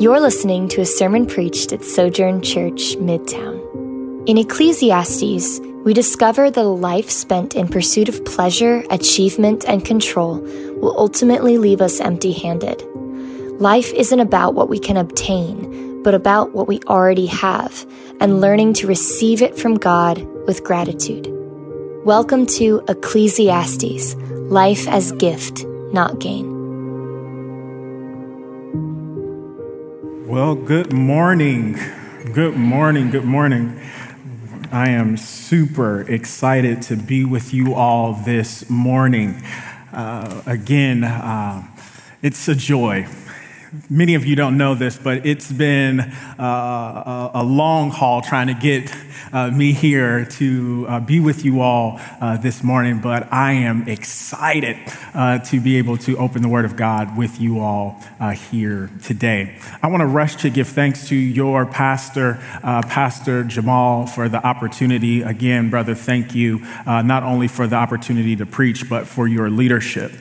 You're listening to a sermon preached at Sojourn Church, Midtown. In Ecclesiastes, we discover that a life spent in pursuit of pleasure, achievement, and control will ultimately leave us empty handed. Life isn't about what we can obtain, but about what we already have and learning to receive it from God with gratitude. Welcome to Ecclesiastes Life as Gift, Not Gain. Well, good morning. Good morning. Good morning. I am super excited to be with you all this morning. Uh, again, uh, it's a joy many of you don't know this, but it's been uh, a, long haul trying to get uh, me here to uh, be with you all uh, this morning. But I am excited uh, to be able to open the Word of God with you all uh, here today. I want to rush to give thanks to your pastor, Pastor Jamal, for the opportunity. Again, brother, thank you not only for the opportunity to preach, but for your leadership.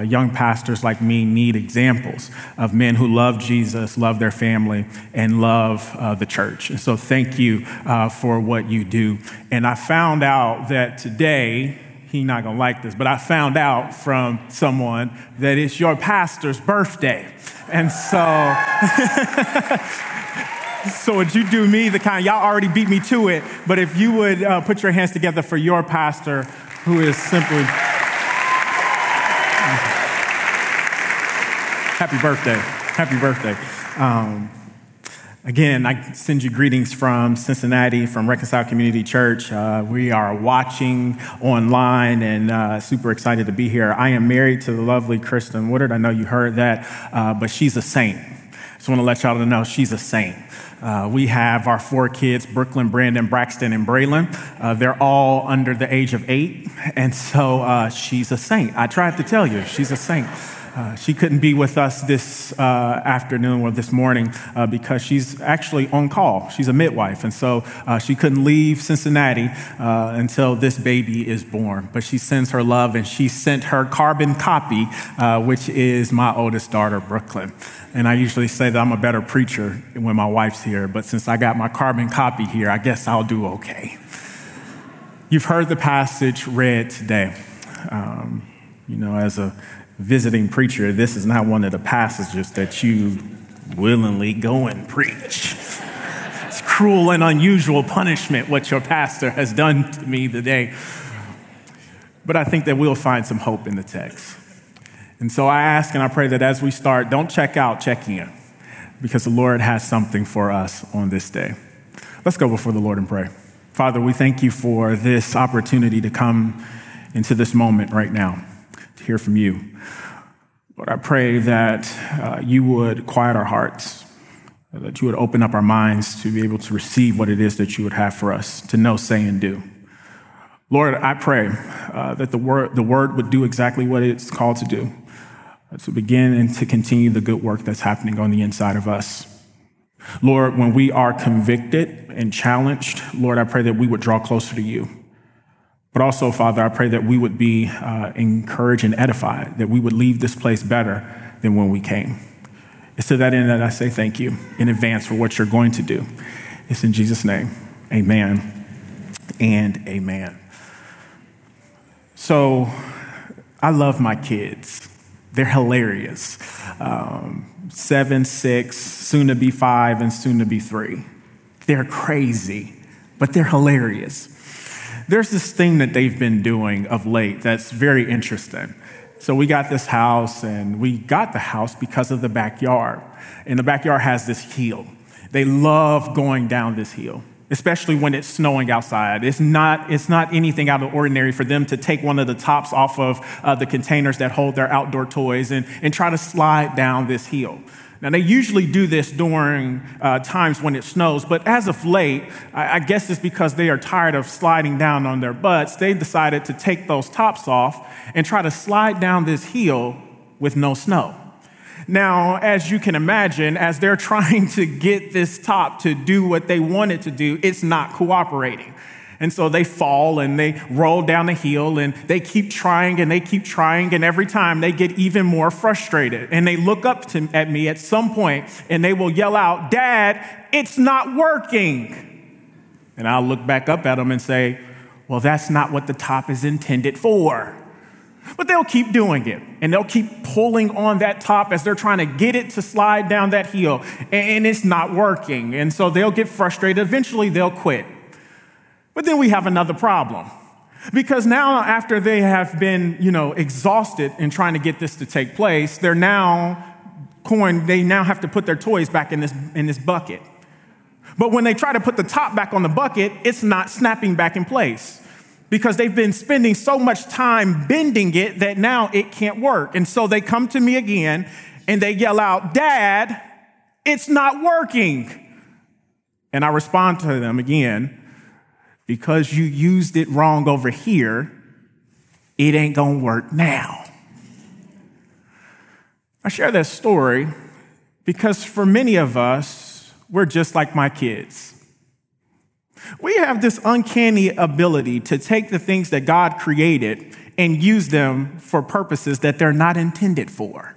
Young pastors like me need examples of men who love Jesus, love their family, and love uh, the church. And so thank you uh, for what you do. And I found out that today, he's not to like this, but I found out from someone that it's your pastor's birthday. And so, so would you do me the kind, y'all already beat me to it, but if you would uh, put your hands together for your pastor, who is simply, happy birthday. Happy birthday. Um, again, I send you greetings from Cincinnati, from Reconcile Community Church. Uh, we are watching online and uh, super excited to be here. I am married to the lovely Kristen Woodard. I know you heard that, uh, but she's a saint. Just want to let y'all know she's a saint. Uh, we have our four kids Brooklyn, Brandon, Braxton, and Braylon. Uh, they're all under the age of eight, and so uh, she's a saint. I tried to tell you, she's a saint. Uh, she couldn't be with us this uh, afternoon or this morning uh, because she's actually on call. She's a midwife, and so uh, she couldn't leave Cincinnati uh, until this baby is born. But she sends her love, and she sent her carbon copy, which is my oldest daughter, Brooklyn. And I usually say that I'm a better preacher when my wife's here, but since I got my carbon copy here, I guess I'll do okay. You've heard the passage read today. Um, you know, as a visiting preacher, this is not one of the passages that you willingly go and preach. It's cruel and unusual punishment what your pastor has done to me today. But I think that we'll find some hope in the text. And so I ask and I pray that as we start, don't check out, check in, because the Lord has something for us on this day. Let's go before the Lord and pray. Father, we thank you for this opportunity to come into this moment right now hear from you. Lord, I pray that uh, you would quiet our hearts, that you would open up our minds to be able to receive what it is that you would have for us to know, say, and do. Lord, I pray uh, that the word, the word would do exactly what it's called to do, uh, to begin and to continue the good work that's happening on the inside of us. Lord, when we are convicted and challenged, Lord, I pray that we would draw closer to you. But also, Father, I pray that we would be uh, encouraged and edified, that we would leave this place better than when we came. It's to that end that I say thank you in advance for what you're going to do. It's in Jesus' name. Amen and amen. So, I love my kids. They're hilarious. Um, seven, six, soon to be five, and soon to be three. They're crazy, but they're hilarious. There's this thing that they've been doing of late that's very interesting. So we got this house, and we got the house because of the backyard. And the backyard has this hill. They love going down this hill, especially when it's snowing outside. It's not, it's not anything out of the ordinary for them to take one of the tops off of uh, the containers that hold their outdoor toys and, and try to slide down this hill. Now, they usually do this during uh, times when it snows, but as of late, I, I guess it's because they are tired of sliding down on their butts, they decided to take those tops off and try to slide down this hill with no snow. Now, as you can imagine, as they're trying to get this top to do what they want it to do, it's not cooperating. And so they fall and they roll down the hill and they keep trying and they keep trying. And every time they get even more frustrated. And they look up to, at me at some point and they will yell out, Dad, it's not working. And I'll look back up at them and say, Well, that's not what the top is intended for. But they'll keep doing it and they'll keep pulling on that top as they're trying to get it to slide down that hill and it's not working. And so they'll get frustrated. Eventually they'll quit. But then we have another problem. Because now, after they have been, you know, exhausted in trying to get this to take place, they're now coin, they now have to put their toys back in this, in this bucket. But when they try to put the top back on the bucket, it's not snapping back in place because they've been spending so much time bending it that now it can't work. And so they come to me again and they yell out, Dad, it's not working. And I respond to them again, because you used it wrong over here, it ain't gonna work now. I share that story because for many of us, we're just like my kids. We have this uncanny ability to take the things that God created and use them for purposes that they're not intended for.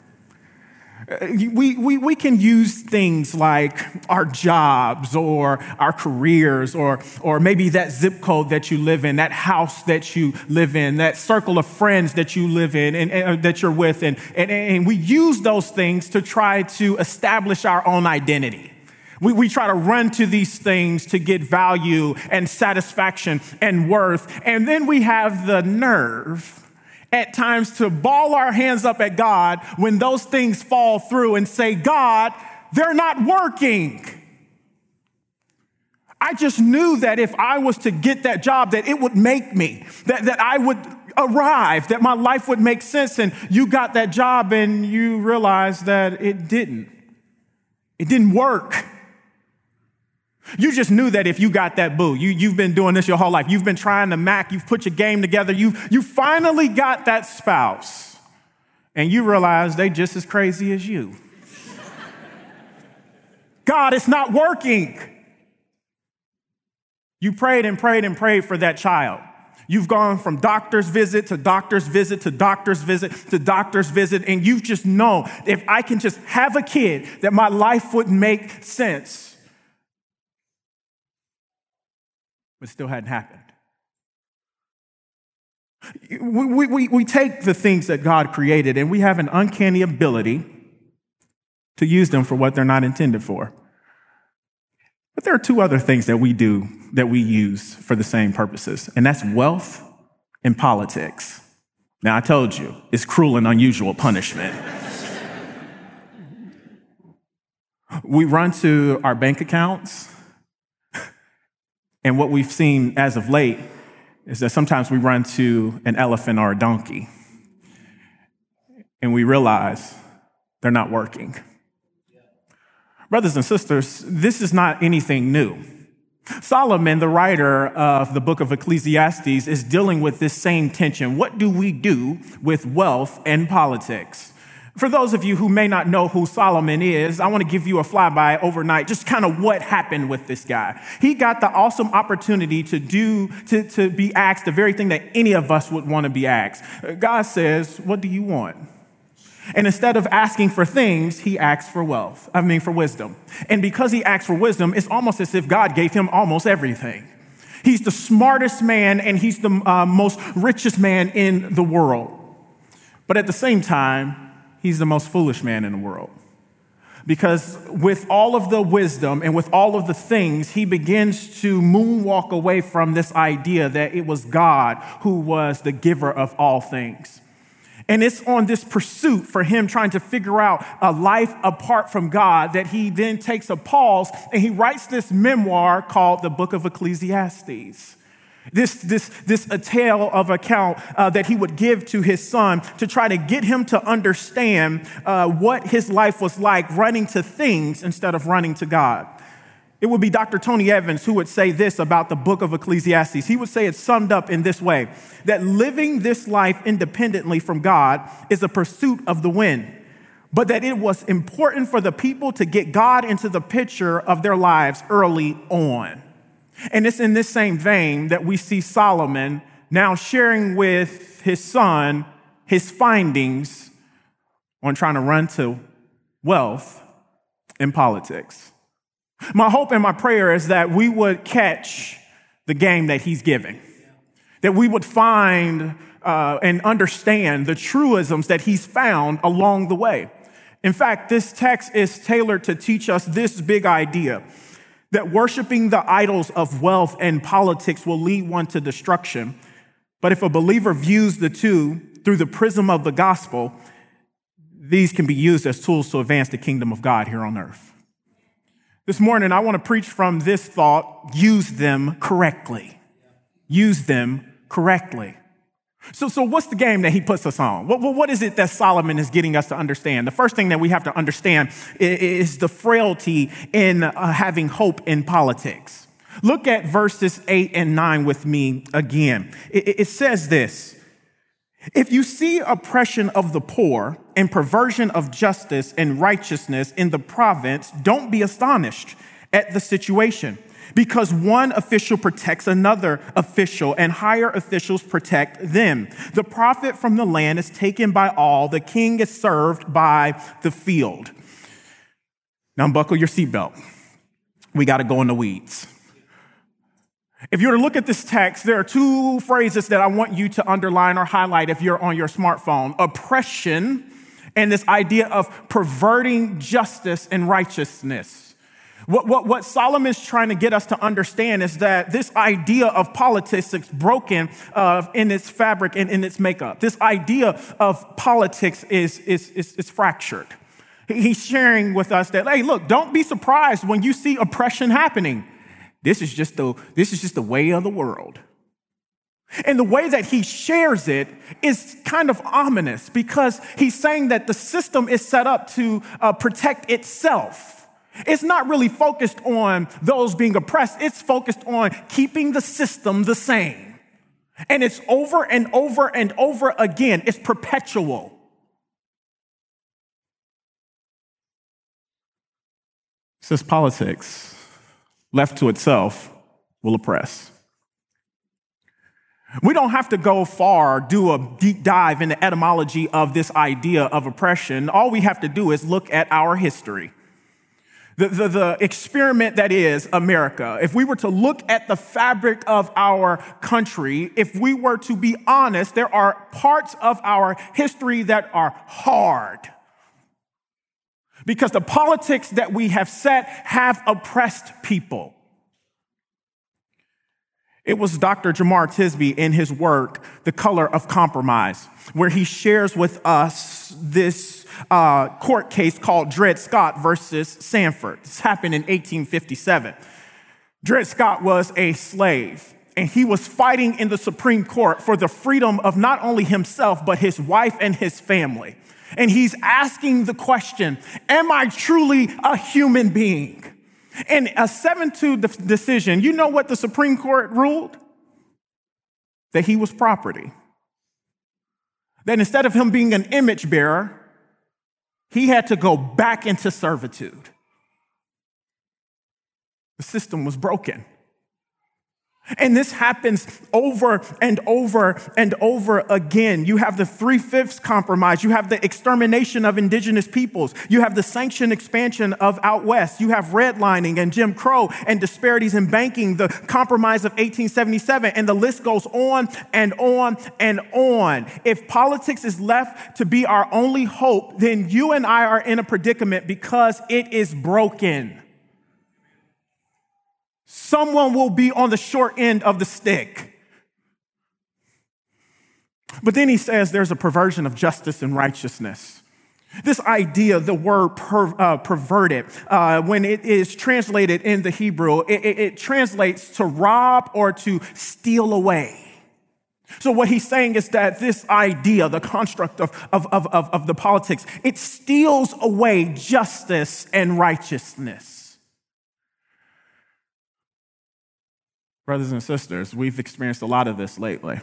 Uh, we, we, we can use things like our jobs or our careers or, or maybe that zip code that you live in, that house that you live in, that circle of friends that you live in and, and that you're with. And, and, and we use those things to try to establish our own identity. We, we try to run to these things to get value and satisfaction and worth. And then we have the nerve at times to ball our hands up at God when those things fall through and say, God, they're not working. I just knew that if I was to get that job, that it would make me, that, that I would arrive, that my life would make sense. And you got that job and you realized that it didn't. It didn't work. You just knew that if you got that boo, you, you've been doing this your whole life. You've been trying to mac, you've put your game together, you, you finally got that spouse, and you realize they just as crazy as you. God, it's not working. You prayed and prayed and prayed for that child. You've gone from doctor's visit to doctor's visit to doctor's visit to doctor's visit, and you've just known if I can just have a kid, that my life would make sense. But still hadn't happened. We, we, we take the things that God created and we have an uncanny ability to use them for what they're not intended for. But there are two other things that we do that we use for the same purposes, and that's wealth and politics. Now, I told you, it's cruel and unusual punishment. we run to our bank accounts and what we've seen as of late is that sometimes we run to an elephant or a donkey and we realize they're not working. Brothers and sisters, this is not anything new. Solomon, the writer of the book of Ecclesiastes, is dealing with this same tension. What do we do with wealth and politics? For those of you who may not know who Solomon is, I want to give you a flyby overnight, just kind of what happened with this guy. He got the awesome opportunity to do, to, to be asked the very thing that any of us would want to be asked. God says, What do you want? And instead of asking for things, he asks for wealth. I mean, for wisdom. And because he asks for wisdom, it's almost as if God gave him almost everything. He's the smartest man and he's the uh, most richest man in the world. But at the same time, he's the most foolish man in the world. Because with all of the wisdom and with all of the things, he begins to moonwalk away from this idea that it was God who was the giver of all things. And it's on this pursuit for him trying to figure out a life apart from God that he then takes a pause and he writes this memoir called the Book of Ecclesiastes. This, this, this a tale of account uh, that he would give to his son to try to get him to understand uh, what his life was like running to things instead of running to God. It would be Dr. Tony Evans who would say this about the book of Ecclesiastes. He would say it's summed up in this way that living this life independently from God is a pursuit of the wind, but that it was important for the people to get God into the picture of their lives early on. And it's in this same vein that we see Solomon now sharing with his son his findings on trying to run to wealth in politics. My hope and my prayer is that we would catch the game that he's giving, that we would find uh, and understand the truisms that he's found along the way. In fact, this text is tailored to teach us this big idea that worshiping the idols of wealth and politics will lead one to destruction. But if a believer views the two through the prism of the gospel, these can be used as tools to advance the kingdom of God here on earth. This morning, I want to preach from this thought use them correctly. Use them correctly. So, so what's the game that he puts us on? What, what is it that Solomon is getting us to understand? The first thing that we have to understand is the frailty in uh, having hope in politics. Look at verses 8 and 9 with me again. It, it says this If you see oppression of the poor and perversion of justice and righteousness in the province, don't be astonished at the situation because one official protects another official and higher officials protect them. The profit from the land is taken by all, the king is served by the field. Now, buckle your seatbelt. We got to go in the weeds. If you were to look at this text, there are two phrases that I want you to underline or highlight if you're on your smartphone oppression and this idea of perverting justice and righteousness. What, what, what Solomon's trying to get us to understand is that this idea of politics is broken uh, in its fabric and in its makeup. This idea of politics is, is, is, is fractured. He's sharing with us that, hey, look, don't be surprised when you see oppression happening. This is just the, this is just the way of the world. And the way that he shares it is kind of ominous because he's saying that the system is set up to uh, protect itself. It's not really focused on those being oppressed, it's focused on keeping the system the same. And it's over and over and over again, it's perpetual. Says politics, left to itself, will oppress. We don't have to go far, do a deep dive in the etymology of this idea of oppression. All we have to do is look at our history the, the, the, experiment that is America, if we were to look at the fabric of our country, if we were to be honest, there are parts of our history that are hard. Because the politics that we have set have oppressed people. It was Dr. Jemar Tisby in his work, The Color of Compromise, where he shares with us this uh, court case called Dred Scott versus Sanford. This happened in 1857. Dred Scott was a slave and he was fighting in the Supreme Court for the freedom of not only himself, but his wife and his family. And he's asking the question Am I truly a human being? In a 7 2 decision, you know what the Supreme Court ruled? That he was property. That instead of him being an image bearer, he had to go back into servitude. The system was broken. And this happens over and over and over again. You have the three fifths compromise. You have the extermination of indigenous peoples. You have the sanctioned expansion of out west. You have redlining and Jim Crow and disparities in banking, the compromise of 1877. And the list goes on and on and on. If politics is left to be our only hope, then you and I are in a predicament because it is broken someone will be on the short end of the stick. But then he says there's a perversion of justice and righteousness. This idea, the word per, uh, perverted, uh, when it is translated in the Hebrew, it, it, it translates to rob or to steal away. So what he's saying is that this idea, the construct of, of, of, of, the politics, it steals away justice and righteousness. Brothers and sisters, we've experienced a lot of this lately,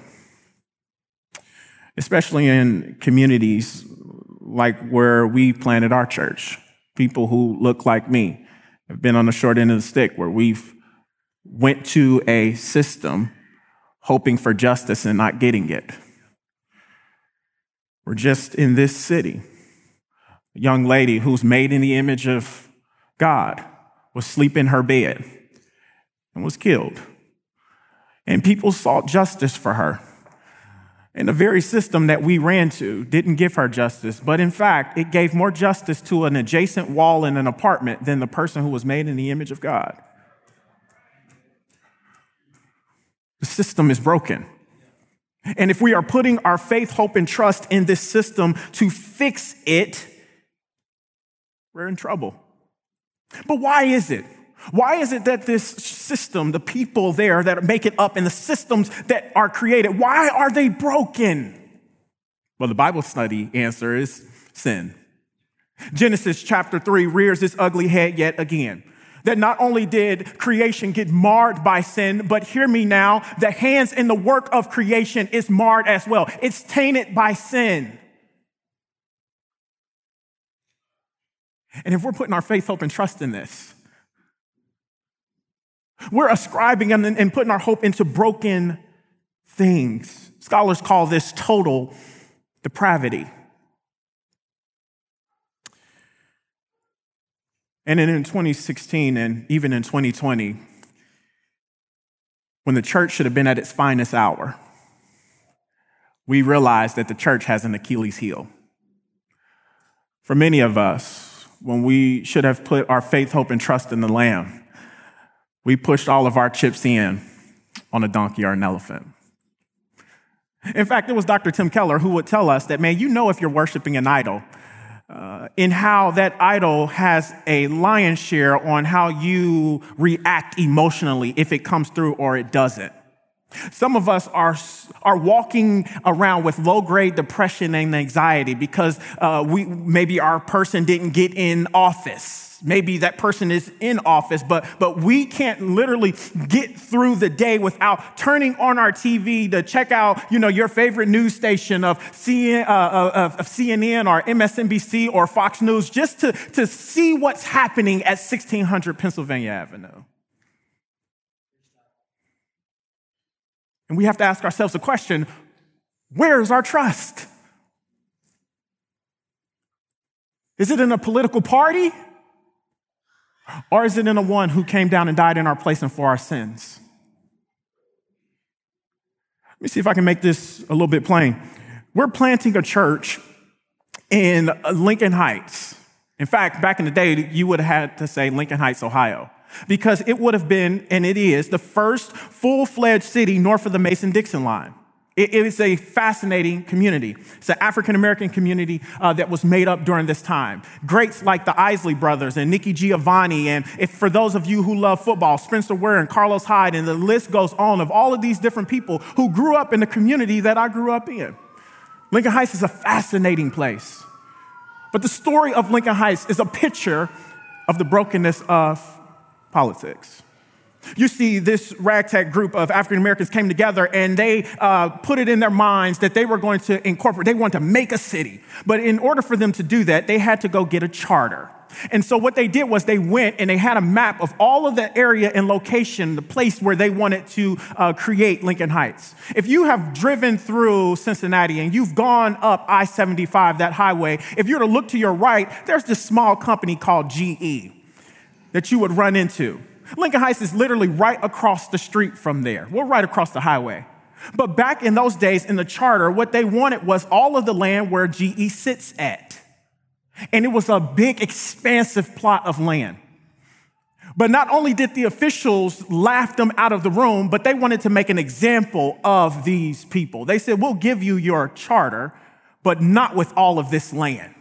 especially in communities like where we planted our church. People who look like me have been on the short end of the stick where we've went to a system hoping for justice and not getting it. We're just in this city. A young lady who's made in the image of God was asleep in her bed and was killed. And people sought justice for her. And the very system that we ran to didn't give her justice, but in fact, it gave more justice to an adjacent wall in an apartment than the person who was made in the image of God. The system is broken. And if we are putting our faith, hope, and trust in this system to fix it, we're in trouble. But why is it? Why is it that this system, the people there that make it up, and the systems that are created, why are they broken? Well, the Bible study answer is sin. Genesis chapter 3 rears its ugly head yet again. That not only did creation get marred by sin, but hear me now, the hands in the work of creation is marred as well. It's tainted by sin. And if we're putting our faith, hope, and trust in this, we're ascribing and putting our hope into broken things. Scholars call this total depravity. And then in 2016 and even in 2020, when the church should have been at its finest hour, we realized that the church has an Achilles heel. For many of us, when we should have put our faith, hope, and trust in the Lamb, we pushed all of our chips in on a donkey or an elephant. In fact, it was Dr. Tim Keller who would tell us that, man, you know if you're worshiping an idol uh, in how that idol has a lion's share on how you react emotionally if it comes through or it doesn't. Some of us are, are walking around with low grade depression and anxiety because uh, we, maybe our person didn't get in office maybe that person is in office, but, but we can't literally get through the day without turning on our TV to check out, you know, your favorite news station of, CN, uh, uh of CNN or MSNBC or Fox News just to, to see what's happening at 1600 Pennsylvania Avenue. And we have to ask ourselves the question, where is our trust? Is it in a political party? Or is it in the one who came down and died in our place and for our sins? Let me see if I can make this a little bit plain. We're planting a church in Lincoln Heights. In fact, back in the day, you would have had to say Lincoln Heights, Ohio, because it would have been, and it is, the first full fledged city north of the Mason Dixon line. It is a fascinating community. It's an African American community uh, that was made up during this time. Greats like the Isley brothers and Nikki Giovanni, and if for those of you who love football, Spencer Ware and Carlos Hyde, and the list goes on of all of these different people who grew up in the community that I grew up in. Lincoln Heights is a fascinating place. But the story of Lincoln Heights is a picture of the brokenness of politics. You see, this ragtag group of African Americans came together and they uh, put it in their minds that they were going to incorporate, they wanted to make a city. But in order for them to do that, they had to go get a charter. And so what they did was they went and they had a map of all of the area and location, the place where they wanted to uh, create Lincoln Heights. If you have driven through Cincinnati and you've gone up I-75, that highway, if you were to look to your right, there's this small company called GE that you would run into. Lincoln Heights is literally right across the street from there. We're right across the highway. But back in those days in the charter, what they wanted was all of the land where GE sits at. And it was a big, expansive plot of land. But not only did the officials laugh them out of the room, but they wanted to make an example of these people. They said, We'll give you your charter, but not with all of this land.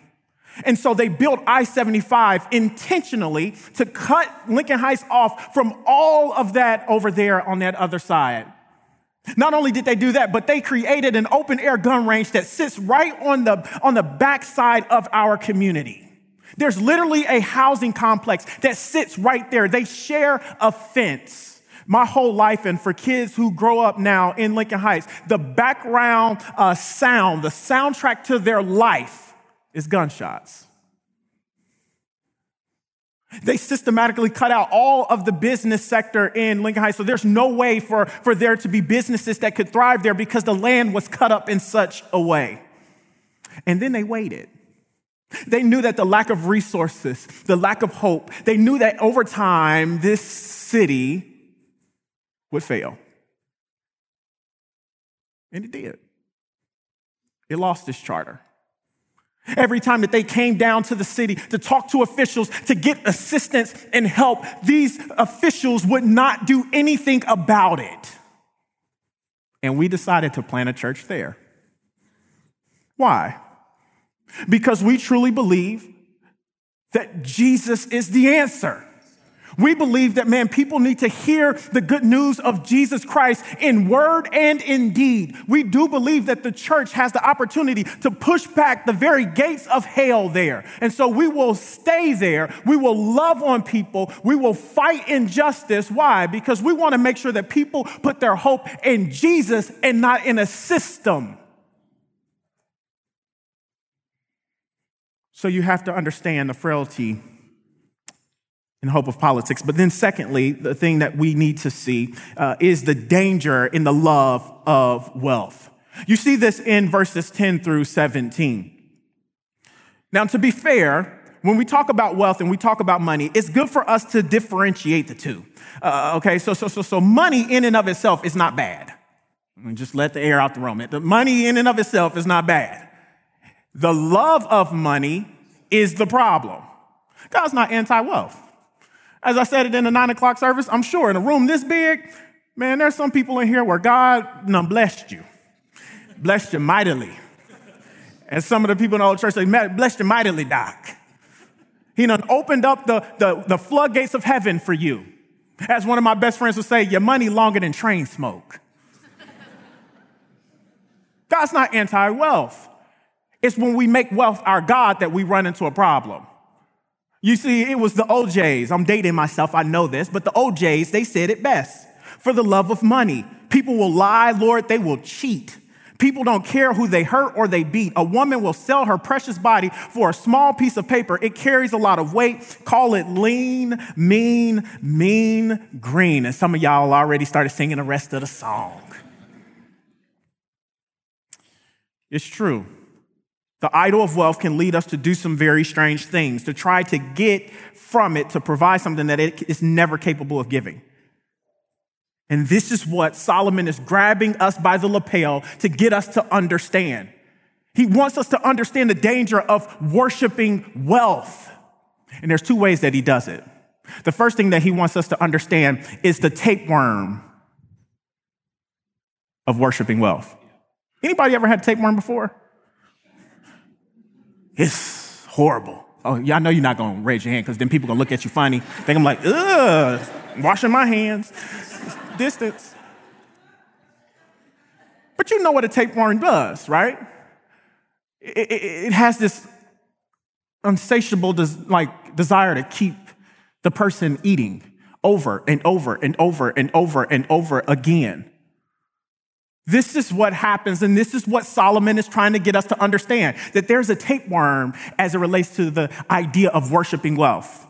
And so they built I 75 intentionally to cut Lincoln Heights off from all of that over there on that other side. Not only did they do that, but they created an open air gun range that sits right on the, on the backside of our community. There's literally a housing complex that sits right there. They share a fence. My whole life, and for kids who grow up now in Lincoln Heights, the background uh, sound, the soundtrack to their life is gunshots. They systematically cut out all of the business sector in Lincoln Heights. So there's no way for, for there to be businesses that could thrive there because the land was cut up in such a way. And then they waited. They knew that the lack of resources, the lack of hope, they knew that over time this city would fail. And it did. It lost its charter. Every time that they came down to the city to talk to officials, to get assistance and help, these officials would not do anything about it. And we decided to plant a church there. Why? Because we truly believe that Jesus is the answer. We believe that, man, people need to hear the good news of Jesus Christ in word and in deed. We do believe that the church has the opportunity to push back the very gates of hell there. And so we will stay there. We will love on people. We will fight injustice. Why? Because we want to make sure that people put their hope in Jesus and not in a system. So you have to understand the frailty and hope of politics. But then, secondly, the thing that we need to see uh, is the danger in the love of wealth. You see this in verses 10 through 17. Now, to be fair, when we talk about wealth and we talk about money, it's good for us to differentiate the two. Uh, okay, so, so, so, so money in and of itself is not bad. Just let the air out the room. The money in and of itself is not bad. The love of money is the problem. God's not anti wealth. As I said it in the nine o'clock service, I'm sure in a room this big, man, there's some people in here where God done blessed you, blessed you mightily. And some of the people in the old church say, blessed you mightily, Doc. He done opened up the, the, the floodgates of heaven for you. As one of my best friends would say, your money longer than train smoke. God's not anti wealth. It's when we make wealth our God that we run into a problem. You see, it was the O'Jays. I'm dating myself, I know this, but the O'Jays, they said it best. For the love of money. People will lie, Lord, they will cheat. People don't care who they hurt or they beat. A woman will sell her precious body for a small piece of paper. It carries a lot of weight. Call it lean, mean, mean, green. And some of y'all already started singing the rest of the song. It's true. The idol of wealth can lead us to do some very strange things, to try to get from it to provide something that it is never capable of giving. And this is what Solomon is grabbing us by the lapel to get us to understand. He wants us to understand the danger of worshiping wealth. And there's two ways that he does it. The first thing that he wants us to understand is the tapeworm of worshiping wealth. Anybody ever had tapeworm before? It's horrible. Oh, yeah, I know you're not gonna raise your hand because then people gonna look at you funny. Think I'm like, ugh, washing my hands, distance. But you know what a tapeworm does, right? It, it, it has this unsatiable des- like desire to keep the person eating over and over and over and over and over again. This is what happens, and this is what Solomon is trying to get us to understand that there's a tapeworm as it relates to the idea of worshiping wealth.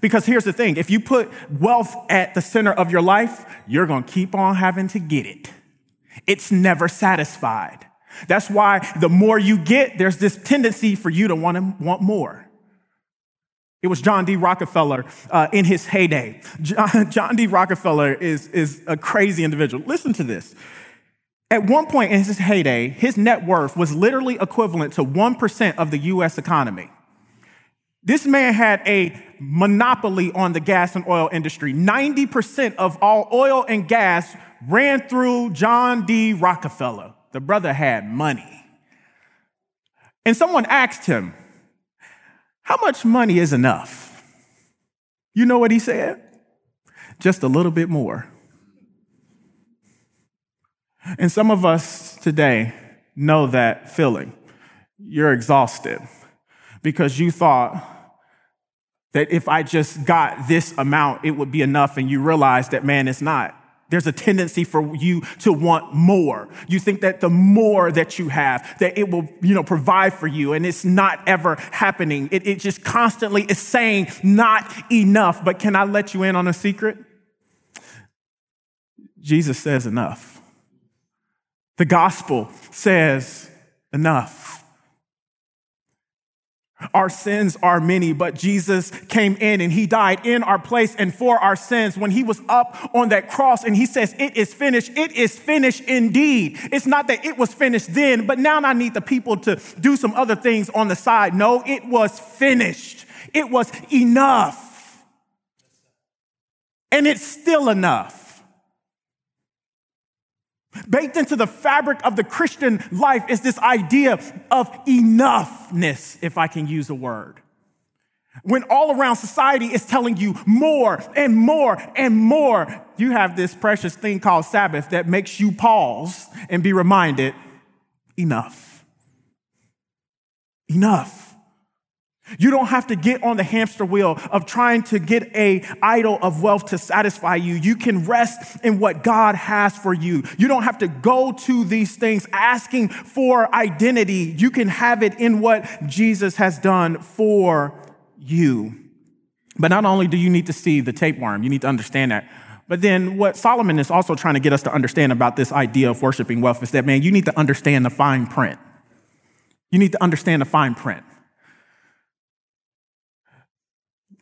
Because here's the thing if you put wealth at the center of your life, you're to keep on having to get it. It's never satisfied. That's why the more you get, there's this tendency for you to want to want more. It was John D. Rockefeller uh, in his heyday. John, John D. Rockefeller is, is a crazy individual. Listen to this. At one point in his heyday, his net worth was literally equivalent to 1% of the US economy. This man had a monopoly on the gas and oil industry. 90% of all oil and gas ran through John D. Rockefeller. The brother had money. And someone asked him, How much money is enough? You know what he said? Just a little bit more. And some of us today know that feeling. You're exhausted because you thought that if I just got this amount, it would be enough, and you realize that, man, it's not. There's a tendency for you to want more. You think that the more that you have, that it will, you know, provide for you. And it's not ever happening. It, it just constantly is saying not enough. But can I let you in on a secret? Jesus says enough. The gospel says enough. Our sins are many, but Jesus came in and he died in our place and for our sins. When he was up on that cross and he says, It is finished, it is finished indeed. It's not that it was finished then, but now I need the people to do some other things on the side. No, it was finished. It was enough. And it's still enough. Baked into the fabric of the Christian life is this idea of enoughness, if I can use a word. When all around society is telling you more and more and more, you have this precious thing called Sabbath that makes you pause and be reminded enough. Enough. You don't have to get on the hamster wheel of trying to get a idol of wealth to satisfy you. You can rest in what God has for you. You don't have to go to these things asking for identity. You can have it in what Jesus has done for you. But not only do you need to see the tapeworm, you need to understand that. But then what Solomon is also trying to get us to understand about this idea of worshiping wealth is that, man, you need to understand the fine print. You need to understand the fine print.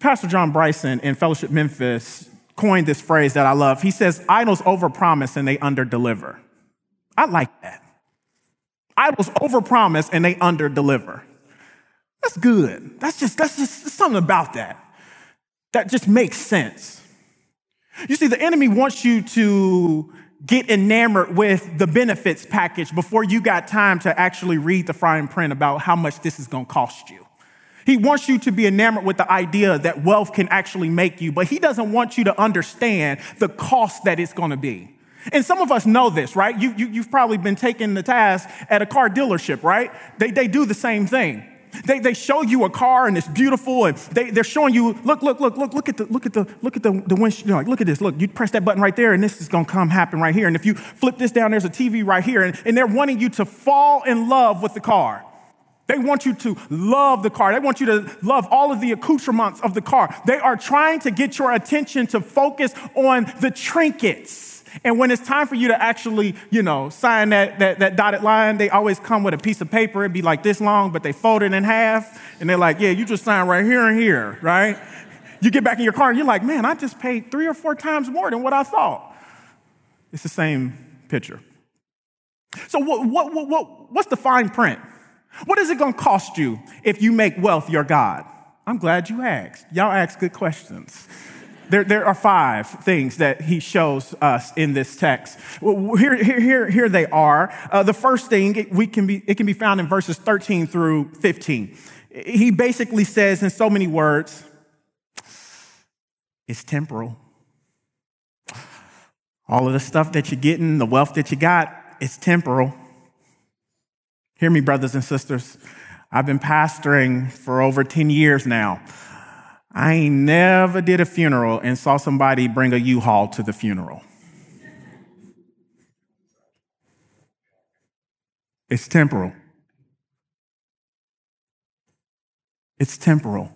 Pastor John Bryson in Fellowship Memphis coined this phrase that I love. He says, Idols overpromise and they underdeliver. I like that. Idols overpromise and they underdeliver. That's good. That's just, that's just something about that. That just makes sense. You see, the enemy wants you to get enamored with the benefits package before you got time to actually read the fine print about how much this is going to cost you. He wants you to be enamored with the idea that wealth can actually make you, but he doesn't want you to understand the cost that it's going to be. And some of us know this, right? You, you, have probably been taking the task at a car dealership, right? They, they do the same thing. They, they show you a car and it's beautiful and they, they're showing you, look, look, look, look, look at the, look at the, look at the, the windshield. Like, look at this. Look, you press that button right there and this is going to come happen right here. And if you flip this down, there's a TV right here. And, and they're wanting you to fall in love with the car. They want you to love the car. They want you to love all of the accoutrements of the car. They are trying to get your attention to focus on the trinkets. And when it's time for you to actually, you know, sign that, that, that dotted line, they always come with a piece of paper. It'd be like this long, but they fold it in half. And they're like, yeah, you just sign right here and here, right? You get back in your car and you're like, man, I just paid three or four times more than what I thought. It's the same picture. So, what, what, what, what what's the fine print? What is it going to cost you if you make wealth your God? I'm glad you asked. Y'all ask good questions. There, there are five things that he shows us in this text. Well, here, here, here, here they are. Uh, the first thing we can be, it can be found in verses 13 through 15. He basically says in so many words, it's temporal. All of the stuff that you're getting, the wealth that you got, it's temporal. Hear me, brothers and sisters. I've been pastoring for over 10 years now. I ain't never did a funeral and saw somebody bring a U-Haul to the funeral. It's temporal. It's temporal.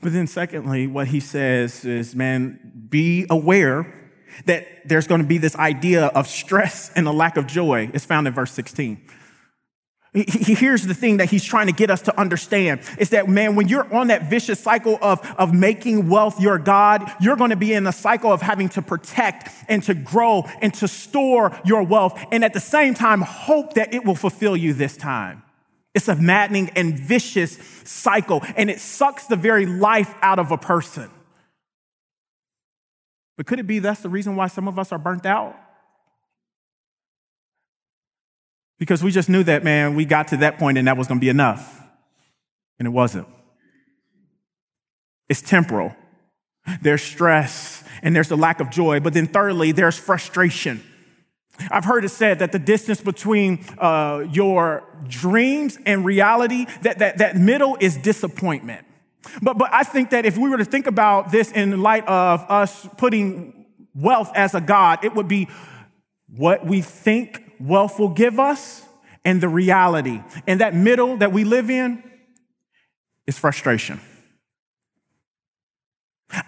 But then, secondly, what he says is, man, be aware that there's going to be this idea of stress and a lack of joy is found in verse 16. Here's the thing that he's trying to get us to understand is that, man, when you're on that vicious cycle of, of making wealth your God, you're going to be in a cycle of having to protect and to grow and to store your wealth. And at the same time, hope that it will fulfill you this time. It's a maddening and vicious cycle, and it sucks the very life out of a person. But could it be that's the reason why some of us are burnt out? Because we just knew that, man, we got to that point and that was going to be enough. And it wasn't. It's temporal. There's stress and there's a lack of joy. But then, thirdly, there's frustration. I've heard it said that the distance between uh, your dreams and reality, that, that, that middle is disappointment. But, but I think that if we were to think about this in light of us putting wealth as a God, it would be what we think wealth will give us and the reality. And that middle that we live in is frustration.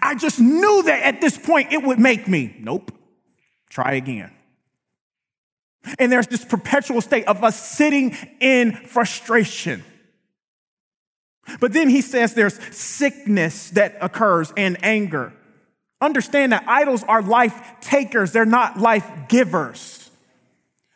I just knew that at this point it would make me. Nope. Try again. And there's this perpetual state of us sitting in frustration. But then he says there's sickness that occurs and anger. Understand that idols are life takers, they're not life givers.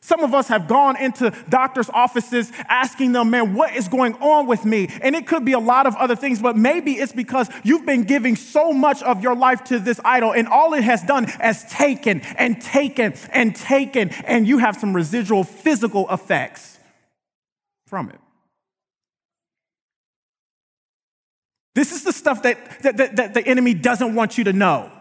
Some of us have gone into doctor's offices asking them, man, what is going on with me? And it could be a lot of other things, but maybe it's because you've been giving so much of your life to this idol, and all it has done is taken and taken and taken, and you have some residual physical effects from it. This is the stuff that, that, that, that the enemy doesn't want you to know.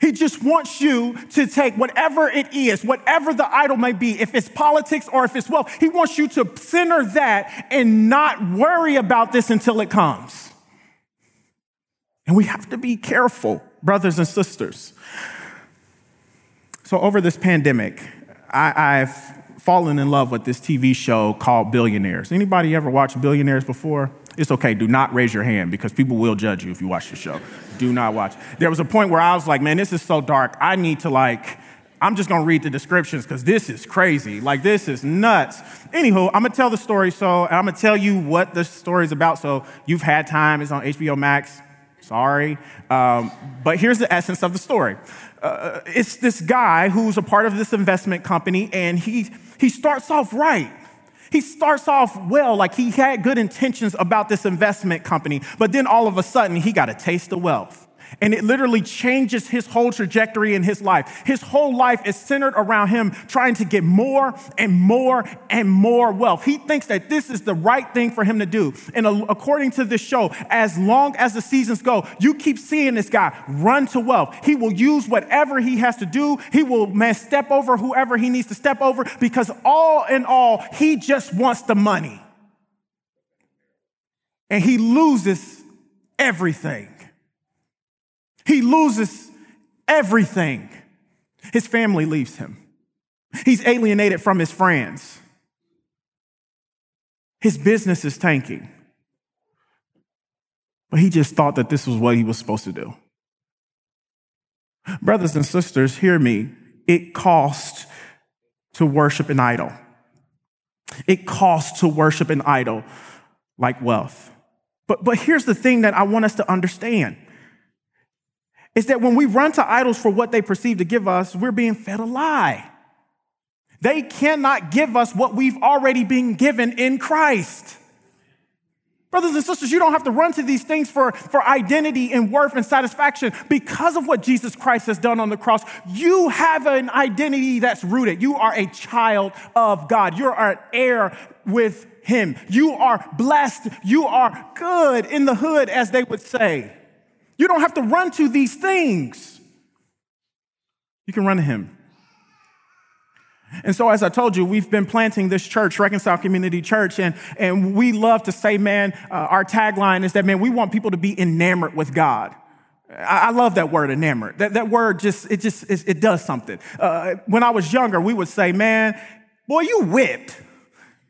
He just wants you to take whatever it is, whatever the idol may be, if it's politics or if it's wealth, he wants you to center that and not worry about this until it comes. And we have to be careful, brothers and sisters. So, over this pandemic, I, have fallen in love with this TV show called Billionaires. Anybody ever watched Billionaires before? It's okay. Do not raise your hand because people will judge you if you watch the show. Do not watch. There was a point where I was like, man, this is so dark. I need to like, I'm just gonna read the descriptions because this is crazy. Like, this is nuts. Anywho, I'm gonna tell the story. So, I'm gonna tell you what the story is about. So, you've had time. It's on HBO Max. Sorry. Um, but here's the essence of the story. Uh, it's this guy who's a part of this investment company, and he, he starts off right. He starts off well, like he had good intentions about this investment company, but then all of a sudden he got a taste of wealth. And it literally changes his whole trajectory in his life. His whole life is centered around him trying to get more and more and more wealth. He thinks that this is the right thing for him to do. And according to this show, as long as the seasons go, you keep seeing this guy run to wealth. He will use whatever he has to do. He will, man, step over whoever he needs to step over because all in all, he just wants the money. And he loses everything. He loses everything. His family leaves him. He's alienated from his friends. His business is tanking. But he just thought that this was what he was supposed to do. Brothers and sisters, hear me. It costs to worship an idol. It costs to worship an idol like wealth. But, but here's the thing that I want us to understand is that when we run to idols for what they perceive to give us, we're being fed a lie. They cannot give us what we've already been given in Christ. Brothers and sisters, you don't have to run to these things for, for identity and worth and satisfaction because of what Jesus Christ has done on the cross. You have an identity that's rooted. You are a child of God. You're an heir with Him. You are blessed. You are good in the hood, as they would say. You don't have to run to these things. You can run to Him. And so, as I told you, we've been planting this church, Reconcile Community Church, and, and we love to say, man, uh, our tagline is that, man, we want people to be enamored with God. I, love that word, enamored. That, that word just, it just, it, it does something. Uh, when I was younger, we would say, man, boy, you whipped.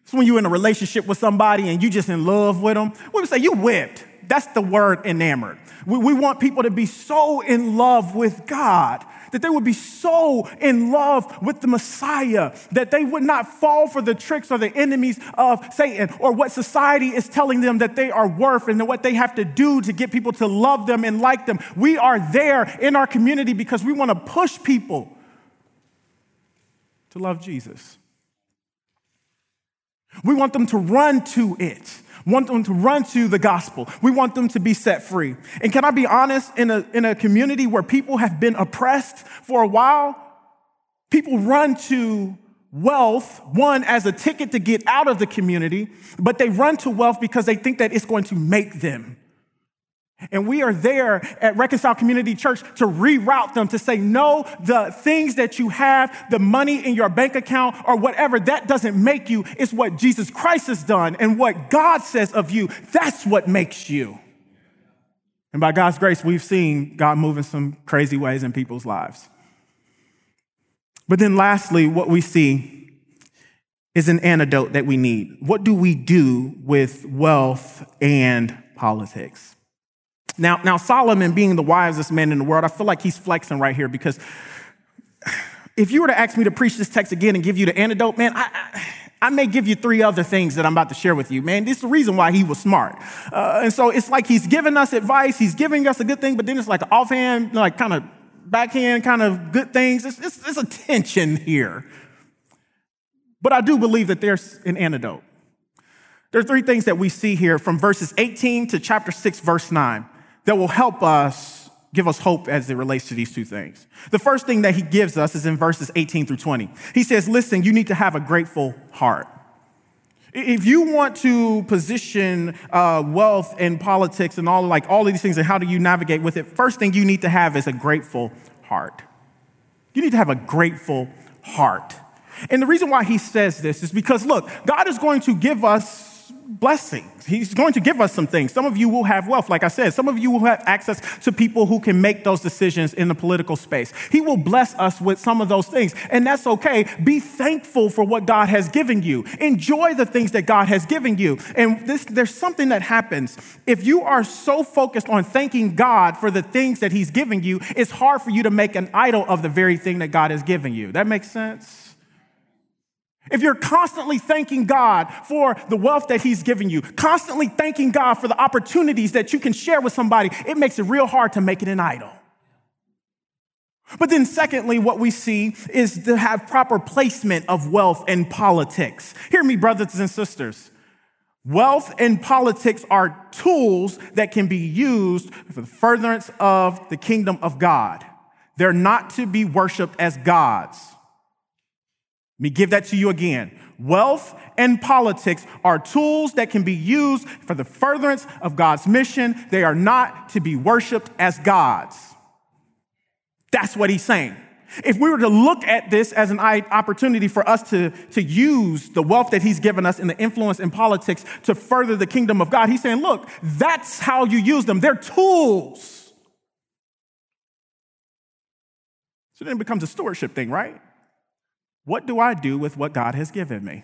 It's when you're in a relationship with somebody and you just in love with them. We would say, you whipped. That's the word enamored. We, we want people to be so in love with God that they would be so in love with the Messiah that they would not fall for the tricks or the enemies of Satan or what society is telling them that they are worth and what they have to do to get people to love them and like them. We are there in our community because we want to push people to love Jesus. We want them to run to it want them to run to the gospel. We want them to be set free. And can I be honest, in a, in a community where people have been oppressed for a while, people run to wealth, one, as a ticket to get out of the community, but they run to wealth because they think that it's going to make them And we are there at Reconcile Community Church to reroute them to say, no, the things that you have, the money in your bank account or whatever, that doesn't make you. It's what Jesus Christ has done and what God says of you. That's what makes you. And by God's grace, we've seen God move in some crazy ways in people's lives. But then lastly, what we see is an antidote that we need. What do we do with wealth and politics? Now, now Solomon, being the wisest man in the world, I feel like he's flexing right here because if you were to ask me to preach this text again and give you the antidote, man, I, I, I may give you three other things that I'm about to share with you, man. This is the reason why he was smart. Uh, and so it's like he's giving us advice, he's giving us a good thing, but then it's like offhand, like kind of backhand kind of good things. It's, it's, it's a tension here. But I do believe that there's an antidote. There are three things that we see here from verses 18 to chapter 6, verse 9 that will help us give us hope as it relates to these two things. The first thing that he gives us is in verses 18 through 20. He says, Listen, you need to have a grateful heart. If you want to position uh, wealth and politics and all like all of these things and how do you navigate with it, first thing you need to have is a grateful heart. You need to have a grateful heart. And the reason why he says this is because look, God is going to give us blessings. He's going to give us some things. Some of you will have wealth, like I said. Some of you will have access to people who can make those decisions in the political space. He will bless us with some of those things, and that's okay. Be thankful for what God has given you. Enjoy the things that God has given you. And this, there's something that happens. If you are so focused on thanking God for the things that He's giving you, it's hard for you to make an idol of the very thing that God has given you. That makes sense? If you're constantly thanking God for the wealth that He's given you, constantly thanking God for the opportunities that you can share with somebody, it makes it real hard to make it an idol. But then, secondly, what we see is to have proper placement of wealth and politics. Hear me, brothers and sisters. Wealth and politics are tools that can be used for the furtherance of the kingdom of God. They're not to be worshiped as gods. Let me give that to you again. Wealth and politics are tools that can be used for the furtherance of God's mission. They are not to be worshiped as gods. That's what he's saying. If we were to look at this as an opportunity for us to, to use the wealth that he's given us and the influence in politics to further the kingdom of God, he's saying, look, that's how you use them. They're tools. So then it becomes a stewardship thing, right? What do I do with what God has given me?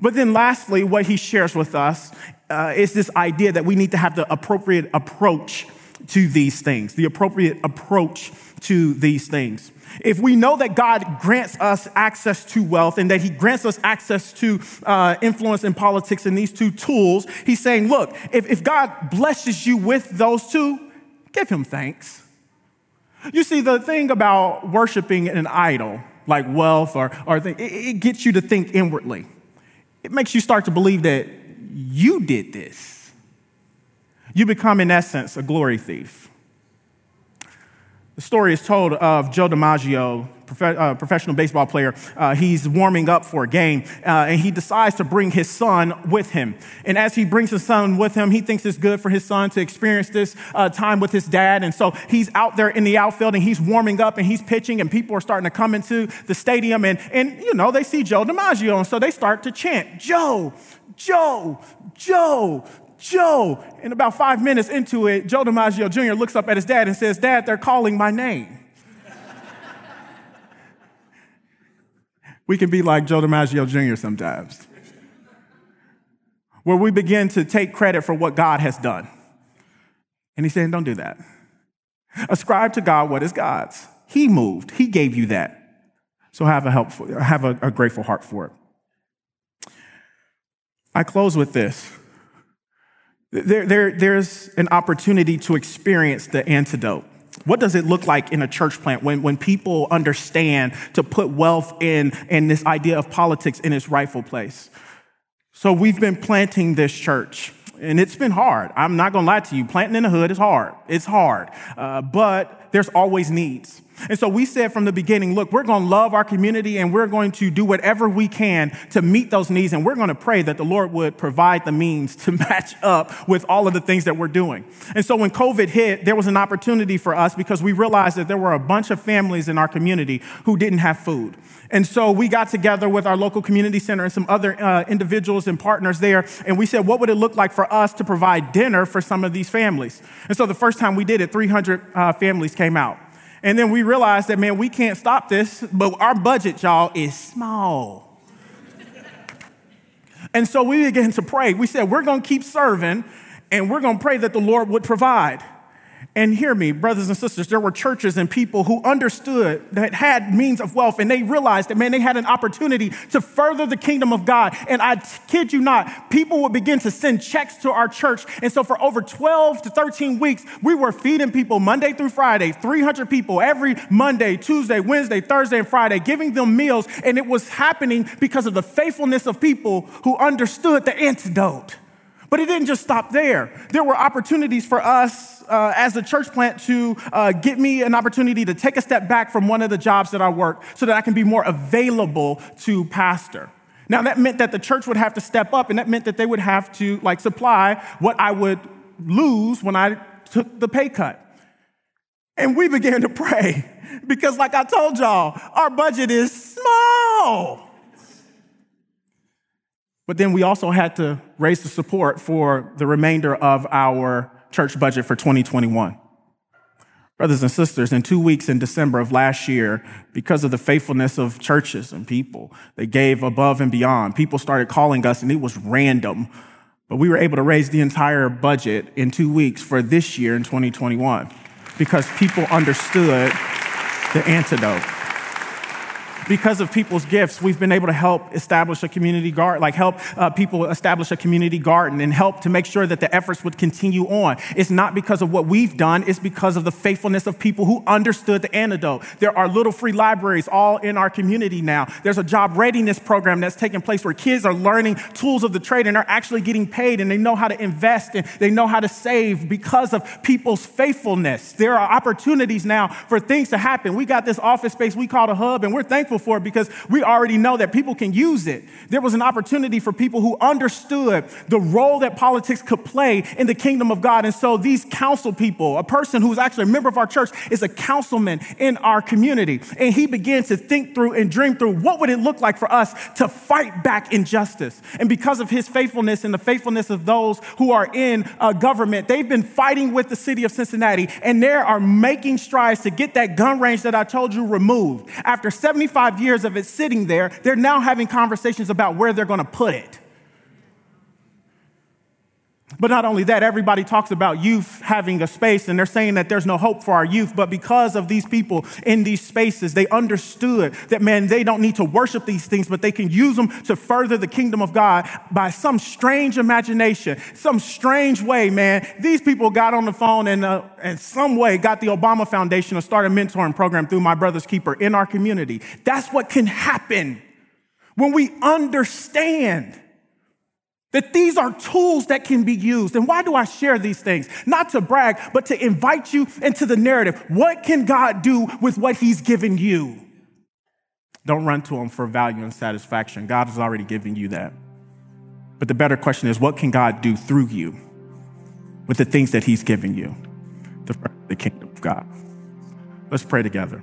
But then, lastly, what he shares with us uh, is this idea that we need to have the appropriate approach to these things, the appropriate approach to these things. If we know that God grants us access to wealth and that He grants us access to uh, influence in politics and these two tools, He's saying, look, if, if God blesses you with those two, give Him thanks. You see, the thing about worshiping an idol like wealth or, or it, it gets you to think inwardly. It makes you start to believe that you did this. You become, in essence, a glory thief. The story is told of Joe DiMaggio, prof- uh, professional baseball player. Uh, he's warming up for a game, uh, and he decides to bring his son with him. And as he brings his son with him, he thinks it's good for his son to experience this uh, time with his dad. And so he's out there in the outfield, and he's warming up, and he's pitching, and people are starting to come into the stadium, and, and you know, they see Joe DiMaggio, and so they start to chant, Joe, Joe, Joe, Joe. And about five minutes into it, Joe DiMaggio Jr. looks up at his dad and says, Dad, they're calling my name. we can be like Joe DiMaggio Jr. sometimes, where we begin to take credit for what God has done. And he's saying, Don't do that. Ascribe to God what is God's. He moved, He gave you that. So have a helpful, have a, a grateful heart for it. I close with this. There, there, there's an opportunity to experience the antidote. What does it look like in a church plant when, when people understand to put wealth in and this idea of politics in its rightful place? So we've been planting this church. And it's been hard. I'm not gonna lie to you. Planting in the hood is hard. It's hard. Uh, but there's always needs. And so we said from the beginning, look, we're going to love our community and we're going to do whatever we can to meet those needs. And we're going to pray that the Lord would provide the means to match up with all of the things that we're doing. And so when COVID hit, there was an opportunity for us because we realized that there were a bunch of families in our community who didn't have food. And so we got together with our local community center and some other uh, individuals and partners there. And we said, what would it look like for us to provide dinner for some of these families? And so the first time we did it, 300 uh, families came out. And then we realized that, man, we can't stop this, but our budget, y'all, is small. and so we began to pray. We said, we're going to keep serving and we're going to pray that the Lord would provide. And hear me, brothers and sisters, there were churches and people who understood that had means of wealth and they realized that, man, they had an opportunity to further the kingdom of God. And I kid you not, people would begin to send checks to our church. And so for over 12 to 13 weeks, we were feeding people Monday through Friday, 300 people every Monday, Tuesday, Wednesday, Thursday, and Friday, giving them meals. And it was happening because of the faithfulness of people who understood the antidote. But it didn't just stop there. There were opportunities for us uh, as a church plant to uh, get me an opportunity to take a step back from one of the jobs that I work so that I can be more available to pastor. Now, that meant that the church would have to step up, and that meant that they would have to like supply what I would lose when I took the pay cut. And we began to pray because, like I told y'all, our budget is small. But then we also had to raise the support for the remainder of our church budget for 2021. Brothers and sisters, in two weeks in December of last year, because of the faithfulness of churches and people, they gave above and beyond. People started calling us, and it was random. But we were able to raise the entire budget in two weeks for this year in 2021 because people understood the antidote because of people's gifts, we've been able to help establish a community garden, like help uh, people establish a community garden and help to make sure that the efforts would continue on. It's not because of what we've done, it's because of the faithfulness of people who understood the antidote. There are little free libraries all in our community now. There's a job readiness program that's taking place where kids are learning tools of the trade and are actually getting paid and they know how to invest and they know how to save because of people's faithfulness. There are opportunities now for things to happen. We got this office space we call a hub and we're thankful for it because we already know that people can use it. There was an opportunity for people who understood the role that politics could play in the kingdom of God. And so these council people, a person who's actually a member of our church is a councilman in our community. And he began to think through and dream through what would it look like for us to fight back injustice. And because of his faithfulness and the faithfulness of those who are in uh, government, they've been fighting with the city of Cincinnati and they are making strides to get that gun range that I told you removed. After 75 25 years of it sitting there, they're now having conversations about where they're going to put it. But not only that, everybody talks about youth having a space, and they're saying that there's no hope for our youth. But because of these people in these spaces, they understood that, man, they don't need to worship these things, but they can use them to further the kingdom of God by some strange imagination, some strange way, man. These people got on the phone and, uh, in some way, got the Obama Foundation to start a mentoring program through My Brother's Keeper in our community. That's what can happen when we understand that these are tools that can be used. And why do I share these things? Not to brag, but to invite you into the narrative. What can God do with what He's given you? Don't run to Him for value and satisfaction. God has already given you that. But the better question is what can God do through you with the things that He's given you? The, the kingdom of God. Let's pray together.